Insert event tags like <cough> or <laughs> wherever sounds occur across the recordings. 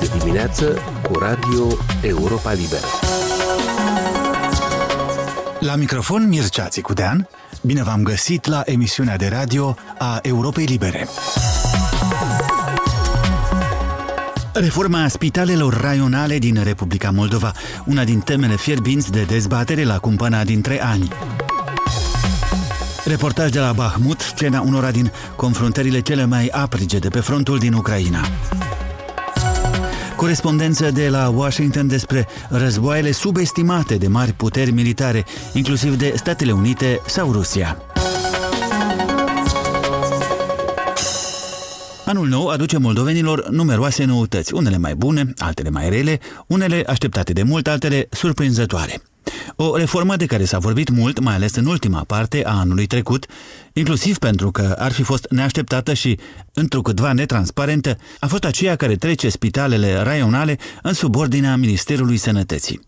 de dimineață cu Radio Europa Liberă. La microfon Mircea Țicudean, bine v-am găsit la emisiunea de radio a Europei Libere. Reforma spitalelor raionale din Republica Moldova, una din temele fierbinți de dezbatere la cumpăna dintre ani. Reportaj de la Bahmut, scena unora din confruntările cele mai aprige de pe frontul din Ucraina. Corespondență de la Washington despre războaiele subestimate de mari puteri militare, inclusiv de Statele Unite sau Rusia. Anul nou aduce moldovenilor numeroase noutăți, unele mai bune, altele mai rele, unele așteptate de mult, altele surprinzătoare. O reformă de care s-a vorbit mult, mai ales în ultima parte a anului trecut, inclusiv pentru că ar fi fost neașteptată și întrucâtva netransparentă, a fost aceea care trece spitalele raionale în subordinea Ministerului Sănătății.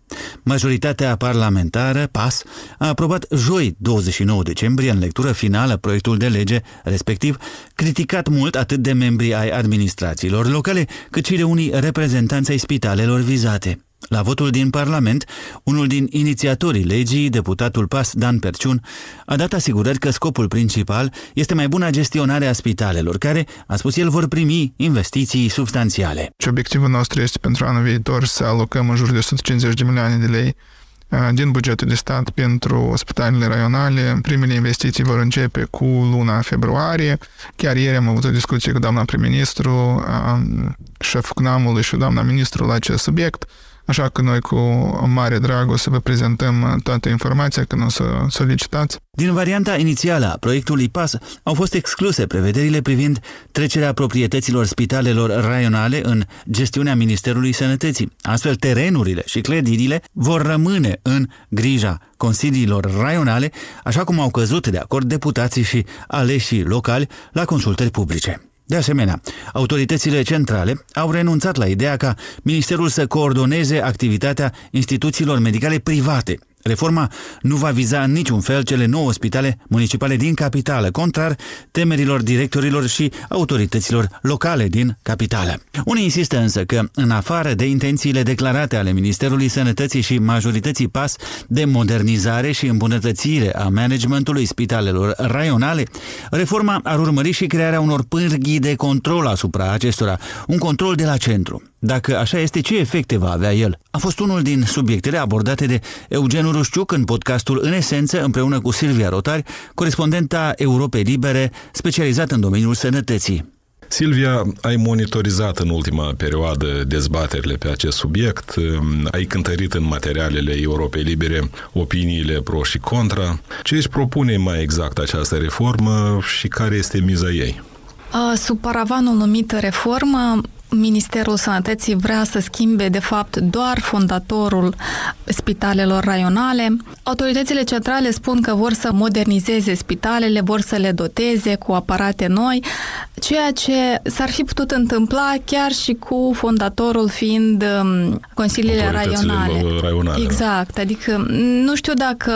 Majoritatea parlamentară, PAS, a aprobat joi 29 decembrie în lectură finală proiectul de lege, respectiv criticat mult atât de membrii ai administrațiilor locale, cât și de unii reprezentanți ai spitalelor vizate. La votul din Parlament, unul din inițiatorii legii, deputatul PAS Dan Perciun, a dat asigurări că scopul principal este mai bună gestionare a spitalelor, care, a spus el, vor primi investiții substanțiale. Și obiectivul nostru este pentru anul viitor să alocăm în jur de 150 de milioane de lei din bugetul de stat pentru spitalele raionale. Primele investiții vor începe cu luna februarie. Chiar ieri am avut o discuție cu doamna prim-ministru, șeful CNAM-ului și doamna ministru la acest subiect. Așa că noi cu mare drag o să vă prezentăm toată informația când o să solicitați. Din varianta inițială a proiectului PAS au fost excluse prevederile privind trecerea proprietăților spitalelor raionale în gestiunea Ministerului Sănătății. Astfel, terenurile și clădirile vor rămâne în grija consiliilor raionale, așa cum au căzut de acord deputații și aleșii locali la consultări publice. De asemenea, autoritățile centrale au renunțat la ideea ca Ministerul să coordoneze activitatea instituțiilor medicale private Reforma nu va viza în niciun fel cele nouă spitale municipale din capitală, contrar temerilor directorilor și autorităților locale din capitală. Unii insistă însă că, în afară de intențiile declarate ale Ministerului Sănătății și majorității PAS de modernizare și îmbunătățire a managementului spitalelor raionale, reforma ar urmări și crearea unor pârghii de control asupra acestora, un control de la centru. Dacă așa este, ce efecte va avea el? A fost unul din subiectele abordate de Eugen Rușciuc în podcastul În Esență, împreună cu Silvia Rotari, corespondenta Europei Libere, specializat în domeniul sănătății. Silvia, ai monitorizat în ultima perioadă dezbaterile pe acest subiect, ai cântărit în materialele Europei Libere opiniile pro și contra. Ce își propune mai exact această reformă și care este miza ei? Sub paravanul numit reformă, Ministerul Sănătății vrea să schimbe, de fapt, doar fondatorul spitalelor raionale. Autoritățile centrale spun că vor să modernizeze spitalele, vor să le doteze cu aparate noi, ceea ce s-ar fi putut întâmpla chiar și cu fondatorul fiind um, consiliile raionale. raionale. Exact, adică nu știu dacă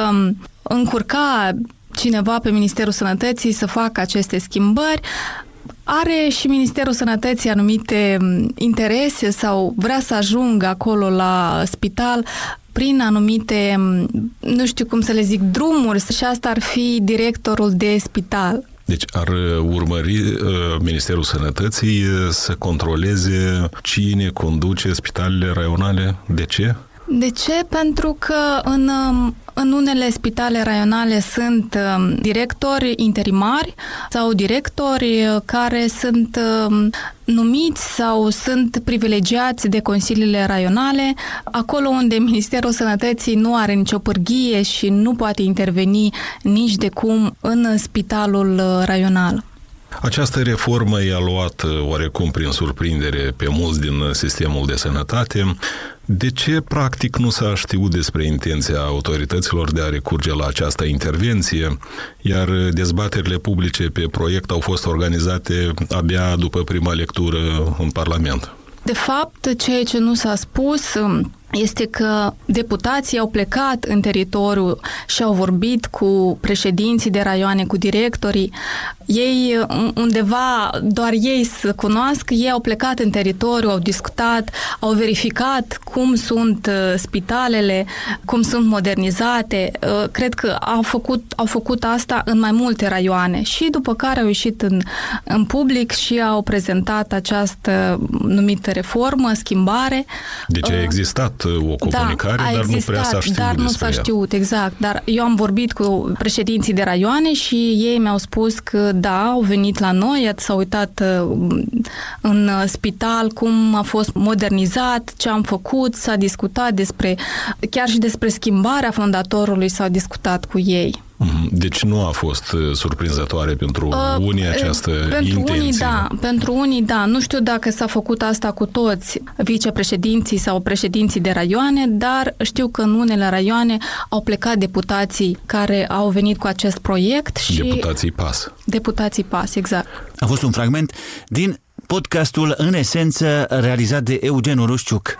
încurca cineva pe Ministerul Sănătății să facă aceste schimbări, are și Ministerul Sănătății anumite interese sau vrea să ajungă acolo la spital prin anumite, nu știu cum să le zic, drumuri și asta ar fi directorul de spital. Deci ar urmări uh, Ministerul Sănătății să controleze cine conduce spitalele raionale? De ce? De ce? Pentru că în, um, în unele spitale raionale sunt um, directori interimari sau directori uh, care sunt um, numiți sau sunt privilegiați de consiliile raionale, acolo unde <laughs> Ministerul Sănătății nu are nicio pârghie și nu poate interveni nici de cum în spitalul uh, raional. Această reformă i-a luat uh, oarecum prin surprindere pe mulți din sistemul de sănătate. De ce, practic, nu s-a știut despre intenția autorităților de a recurge la această intervenție, iar dezbaterile publice pe proiect au fost organizate abia după prima lectură în Parlament? De fapt, ceea ce nu s-a spus um, este că deputații au plecat în teritoriu și au vorbit cu președinții de raioane, cu directorii ei undeva, doar ei să cunoască, ei au plecat în teritoriu, au discutat, au verificat cum sunt uh, spitalele, cum sunt modernizate. Uh, cred că au făcut, au făcut asta în mai multe raioane și după care au ieșit în, în public și au prezentat această numită reformă, schimbare. Deci a existat o da, comunicare, da, dar existat, nu prea s-a știut dar nu s-a știut, exact. Dar eu am vorbit cu președinții de raioane și ei mi-au spus că da, au venit la noi, s-au uitat uh, în spital cum a fost modernizat, ce am făcut, s-a discutat despre, chiar și despre schimbarea fondatorului s-a discutat cu ei. Mhm. Deci nu a fost uh, surprinzătoare pentru uh, unii această pentru intenție. Unii, da, pentru unii, da. Nu știu dacă s-a făcut asta cu toți vicepreședinții sau președinții de raioane, dar știu că în unele raioane au plecat deputații care au venit cu acest proiect și... Deputații PAS. Deputații PAS, exact. A fost un fragment din podcastul În esență realizat de Eugen Urușciuc.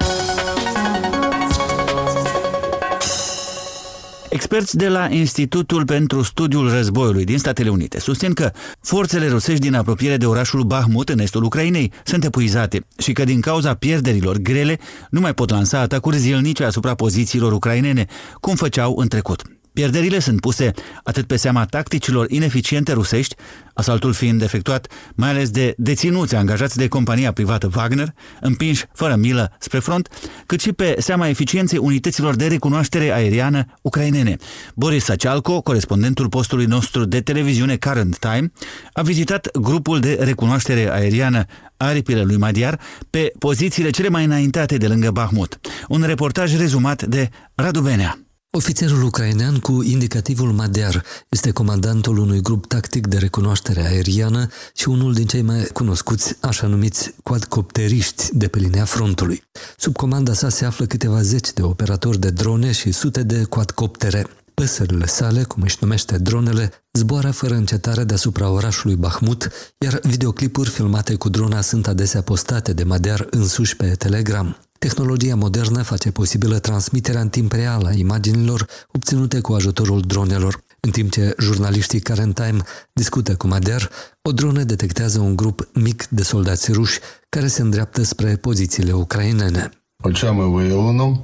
Experți de la Institutul pentru Studiul Războiului din Statele Unite susțin că forțele rusești din apropiere de orașul Bahmut în estul Ucrainei sunt epuizate și că din cauza pierderilor grele nu mai pot lansa atacuri zilnice asupra pozițiilor ucrainene, cum făceau în trecut. Pierderile sunt puse atât pe seama tacticilor ineficiente rusești, asaltul fiind efectuat mai ales de deținuți angajați de compania privată Wagner, împinși fără milă spre front, cât și pe seama eficienței unităților de recunoaștere aeriană ucrainene. Boris Sacialco, corespondentul postului nostru de televiziune Current Time, a vizitat grupul de recunoaștere aeriană aripile lui Madiar pe pozițiile cele mai înaintate de lângă Bahmut. Un reportaj rezumat de Radu Benea. Ofițerul ucrainean cu indicativul Mader este comandantul unui grup tactic de recunoaștere aeriană și unul din cei mai cunoscuți, așa numiți quadcopteriști de pe linia frontului. Sub comanda sa se află câteva zeci de operatori de drone și sute de quadcoptere. Păsările sale, cum își numește dronele, zboară fără încetare deasupra orașului Bahmut, iar videoclipuri filmate cu drona sunt adesea postate de Mader însuși pe Telegram. Tehnologia modernă face posibilă transmiterea în timp real a imaginilor obținute cu ajutorul dronelor. În timp ce jurnaliștii Current Time discută cu Mader, o dronă detectează un grup mic de soldați ruși care se îndreaptă spre pozițiile ucrainene. Очами виявлено,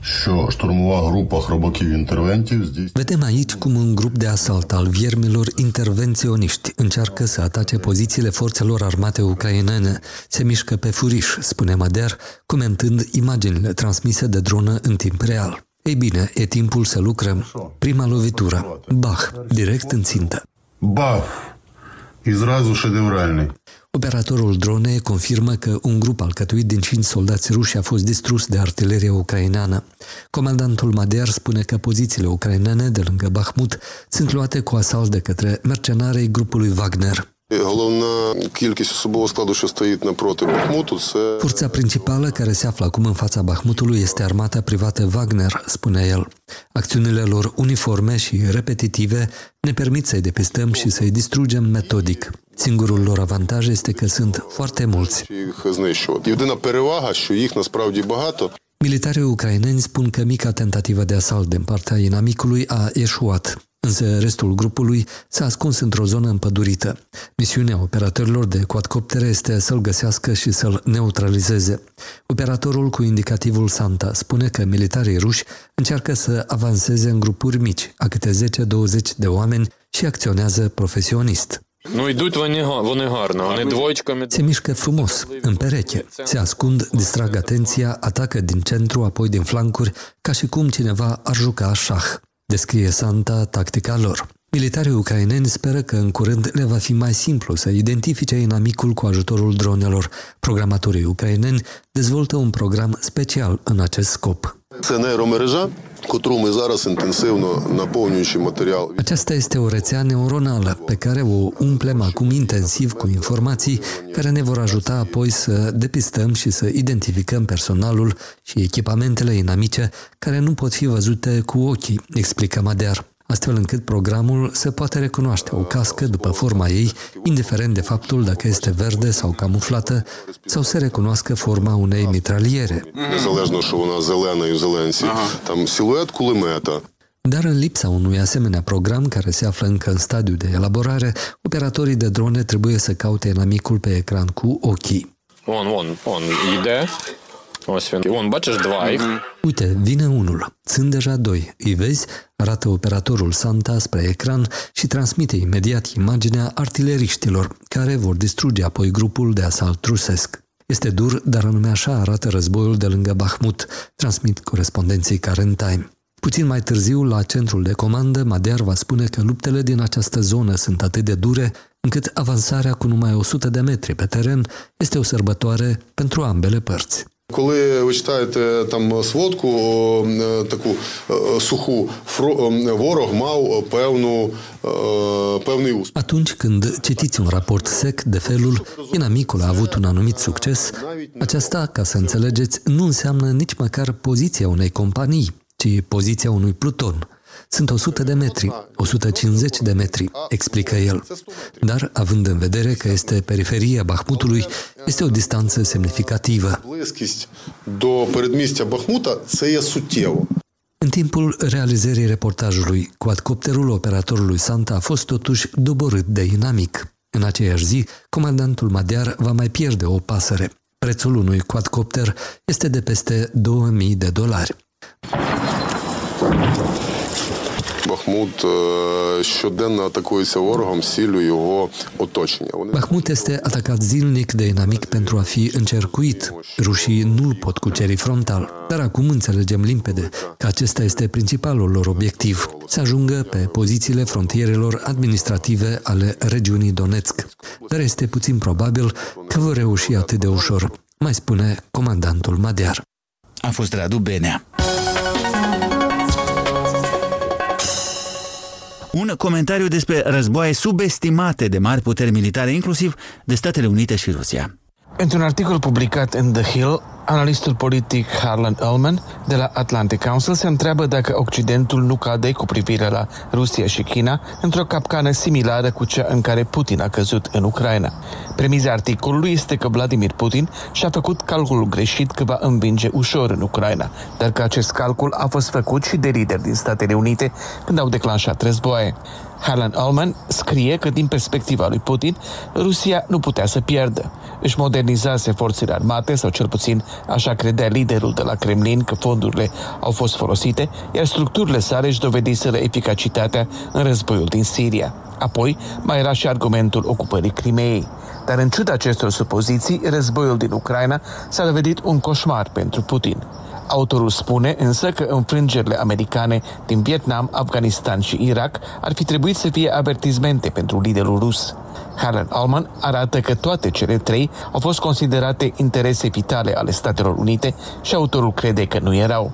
що штурмова група хробаків-інтервентів здійснює... Vedem aici cum un grup de asalt al viermilor intervenționiști încearcă să atace pozițiile forțelor armate ucrainene. Se mișcă pe furiș, spune Mader, comentând imaginile transmise de dronă în timp real. Ei bine, e timpul să lucrăm. Prima lovitură. Bach, direct în țintă. Bach. І зразу шедевральний. Operatorul dronei confirmă că un grup alcătuit din cinci soldați ruși a fost distrus de artileria ucraineană. Comandantul Mader spune că pozițiile ucrainene de lângă Bahmut sunt luate cu asalt de către mercenarii grupului Wagner. Головна кількість особового складу, що стоїть напроти Бахмуту, це Forța principală care se află acum în fața Bahmutului este armata privată Wagner, spune el. Acțiunile lor uniforme și repetitive ne permit să-i depistăm și să-i distrugem metodic. Singurul lor avantaj este că sunt foarte mulți. Єдина перевага, що їх насправді багато. Militarii ucraineni spun că mica tentativă de asalt din partea inamicului a eșuat. Însă restul grupului s-a ascuns într-o zonă împădurită. Misiunea operatorilor de quadcoptere este să-l găsească și să-l neutralizeze. Operatorul cu indicativul Santa spune că militarii ruși încearcă să avanseze în grupuri mici, a câte 10-20 de oameni și acționează profesionist. Nu йдуть вони, вони гарно, вони двоечками... Se mișcă frumos, în pereche. Se ascund, distrag atenția, atacă din centru, apoi din flancuri, ca și cum cineva ar juca șah descrie Santa tactica lor. Militarii ucraineni speră că în curând le va fi mai simplu să identifice inamicul cu ajutorul dronelor. Programatorii ucraineni dezvoltă un program special în acest scop. Aceasta este o rețea neuronală pe care o umplem acum intensiv cu informații care ne vor ajuta apoi să depistăm și să identificăm personalul și echipamentele inamice care nu pot fi văzute cu ochii, explică Madear astfel încât programul să poate recunoaște o cască după forma ei, indiferent de faptul dacă este verde sau camuflată, sau să recunoască forma unei mitraliere. Dar în lipsa unui asemenea program care se află încă în stadiu de elaborare, operatorii de drone trebuie să caute inamicul pe ecran cu ochii. On, on, on, ide. Ось він. Вон, бачиш, два їх. Uite, vine unul. Sunt deja doi. Îi vezi? Arată operatorul Santa spre ecran și transmite imediat imaginea artileriștilor, care vor distruge apoi grupul de asalt rusesc. Este dur, dar anume așa arată războiul de lângă Bahmut, transmit corespondenții Current Time. Puțin mai târziu, la centrul de comandă, Madear va spune că luptele din această zonă sunt atât de dure, încât avansarea cu numai 100 de metri pe teren este o sărbătoare pentru ambele părți. Коли ви читаєте там сводку е, таку е, суху, фро- е, ворог мав певну, е, певний успіх. Atunci când citiți un raport sec de felul inamicul a avut un anumit succes, aceasta, ca să înțelegeți, nu înseamnă nici măcar poziția unei companii, ci poziția unui pluton. sunt 100 de metri, 150 de metri, explică el. Dar, având în vedere că este periferia Bahmutului, este o distanță semnificativă. În timpul realizării reportajului, quadcopterul operatorului Santa a fost totuși doborât de inamic. În aceeași zi, comandantul Madiar va mai pierde o pasăre. Prețul unui quadcopter este de peste 2000 de dolari. Бахмут е, щоденно атакується ворогом з ціллю його оточення. Вони Bahmut este atacat zilnic de inamic pentru a fi încercuit. Rușii nu-l pot cuceri frontal, dar acum înțelegem limpede că acesta este principalul lor obiectiv, să ajungă pe pozițiile frontierelor administrative ale regiunii Donetsk. Dar este puțin probabil că vor reuși atât de ușor, mai spune comandantul Madiar. A fost Radu Benea. Un comentariu despre războaie subestimate de mari puteri militare, inclusiv de Statele Unite și Rusia. Într-un articol publicat în The Hill, analistul politic Harlan Ullman de la Atlantic Council se întreabă dacă Occidentul nu cade cu privire la Rusia și China într-o capcană similară cu cea în care Putin a căzut în Ucraina. Premiza articolului este că Vladimir Putin și-a făcut calculul greșit că va învinge ușor în Ucraina, dar că acest calcul a fost făcut și de lideri din Statele Unite când au declanșat războaie. Harlan Ullman scrie că din perspectiva lui Putin, Rusia nu putea să pierdă. Își modernizase forțele armate, sau cel puțin așa credea liderul de la Kremlin că fondurile au fost folosite, iar structurile sale își dovediseră eficacitatea în războiul din Siria. Apoi mai era și argumentul ocupării Crimeei. Dar în ciuda acestor supoziții, războiul din Ucraina s-a dovedit un coșmar pentru Putin. Autorul spune însă că înfrângerile americane din Vietnam, Afganistan și Irak ar fi trebuit să fie avertizmente pentru liderul rus. Harlan Allman arată că toate cele trei au fost considerate interese vitale ale Statelor Unite și autorul crede că nu erau.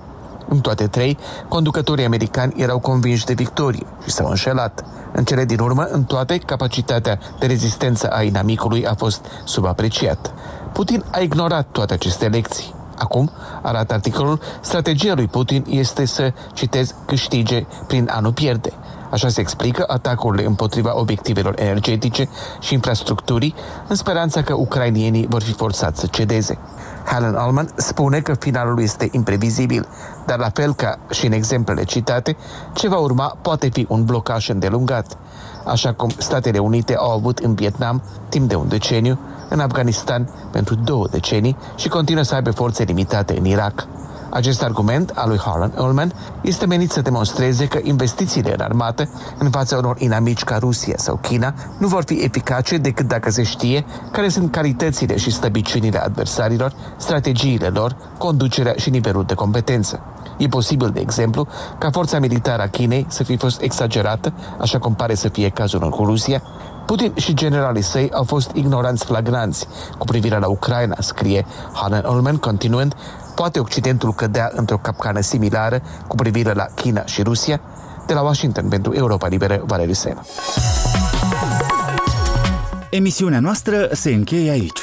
În toate trei, conducătorii americani erau convinși de victorie și s-au înșelat. În cele din urmă, în toate, capacitatea de rezistență a inamicului a fost subapreciat. Putin a ignorat toate aceste lecții. Acum, arată articolul, strategia lui Putin este să, citez, câștige prin a nu pierde. Așa se explică atacurile împotriva obiectivelor energetice și infrastructurii, în speranța că ucrainienii vor fi forțați să cedeze. Helen Allman spune că finalul este imprevizibil, dar la fel ca și în exemplele citate, ce va urma poate fi un blocaj îndelungat, așa cum Statele Unite au avut în Vietnam timp de un deceniu, în Afganistan pentru două decenii și continuă să aibă forțe limitate în Irak. Acest argument al lui Harlan Ullman este menit să demonstreze că investițiile în armată în fața unor inamici ca Rusia sau China nu vor fi eficace decât dacă se știe care sunt calitățile și slăbiciunile adversarilor, strategiile lor, conducerea și nivelul de competență. E posibil, de exemplu, ca forța militară a Chinei să fi fost exagerată, așa cum pare să fie cazul cu Rusia. Putin și generalii săi au fost ignoranți flagranți cu privire la Ucraina, scrie Hanan Ullman, continuând, poate Occidentul cădea într-o capcană similară cu privire la China și Rusia? De la Washington pentru Europa Liberă, Valeriu Sena. Emisiunea noastră se încheie aici.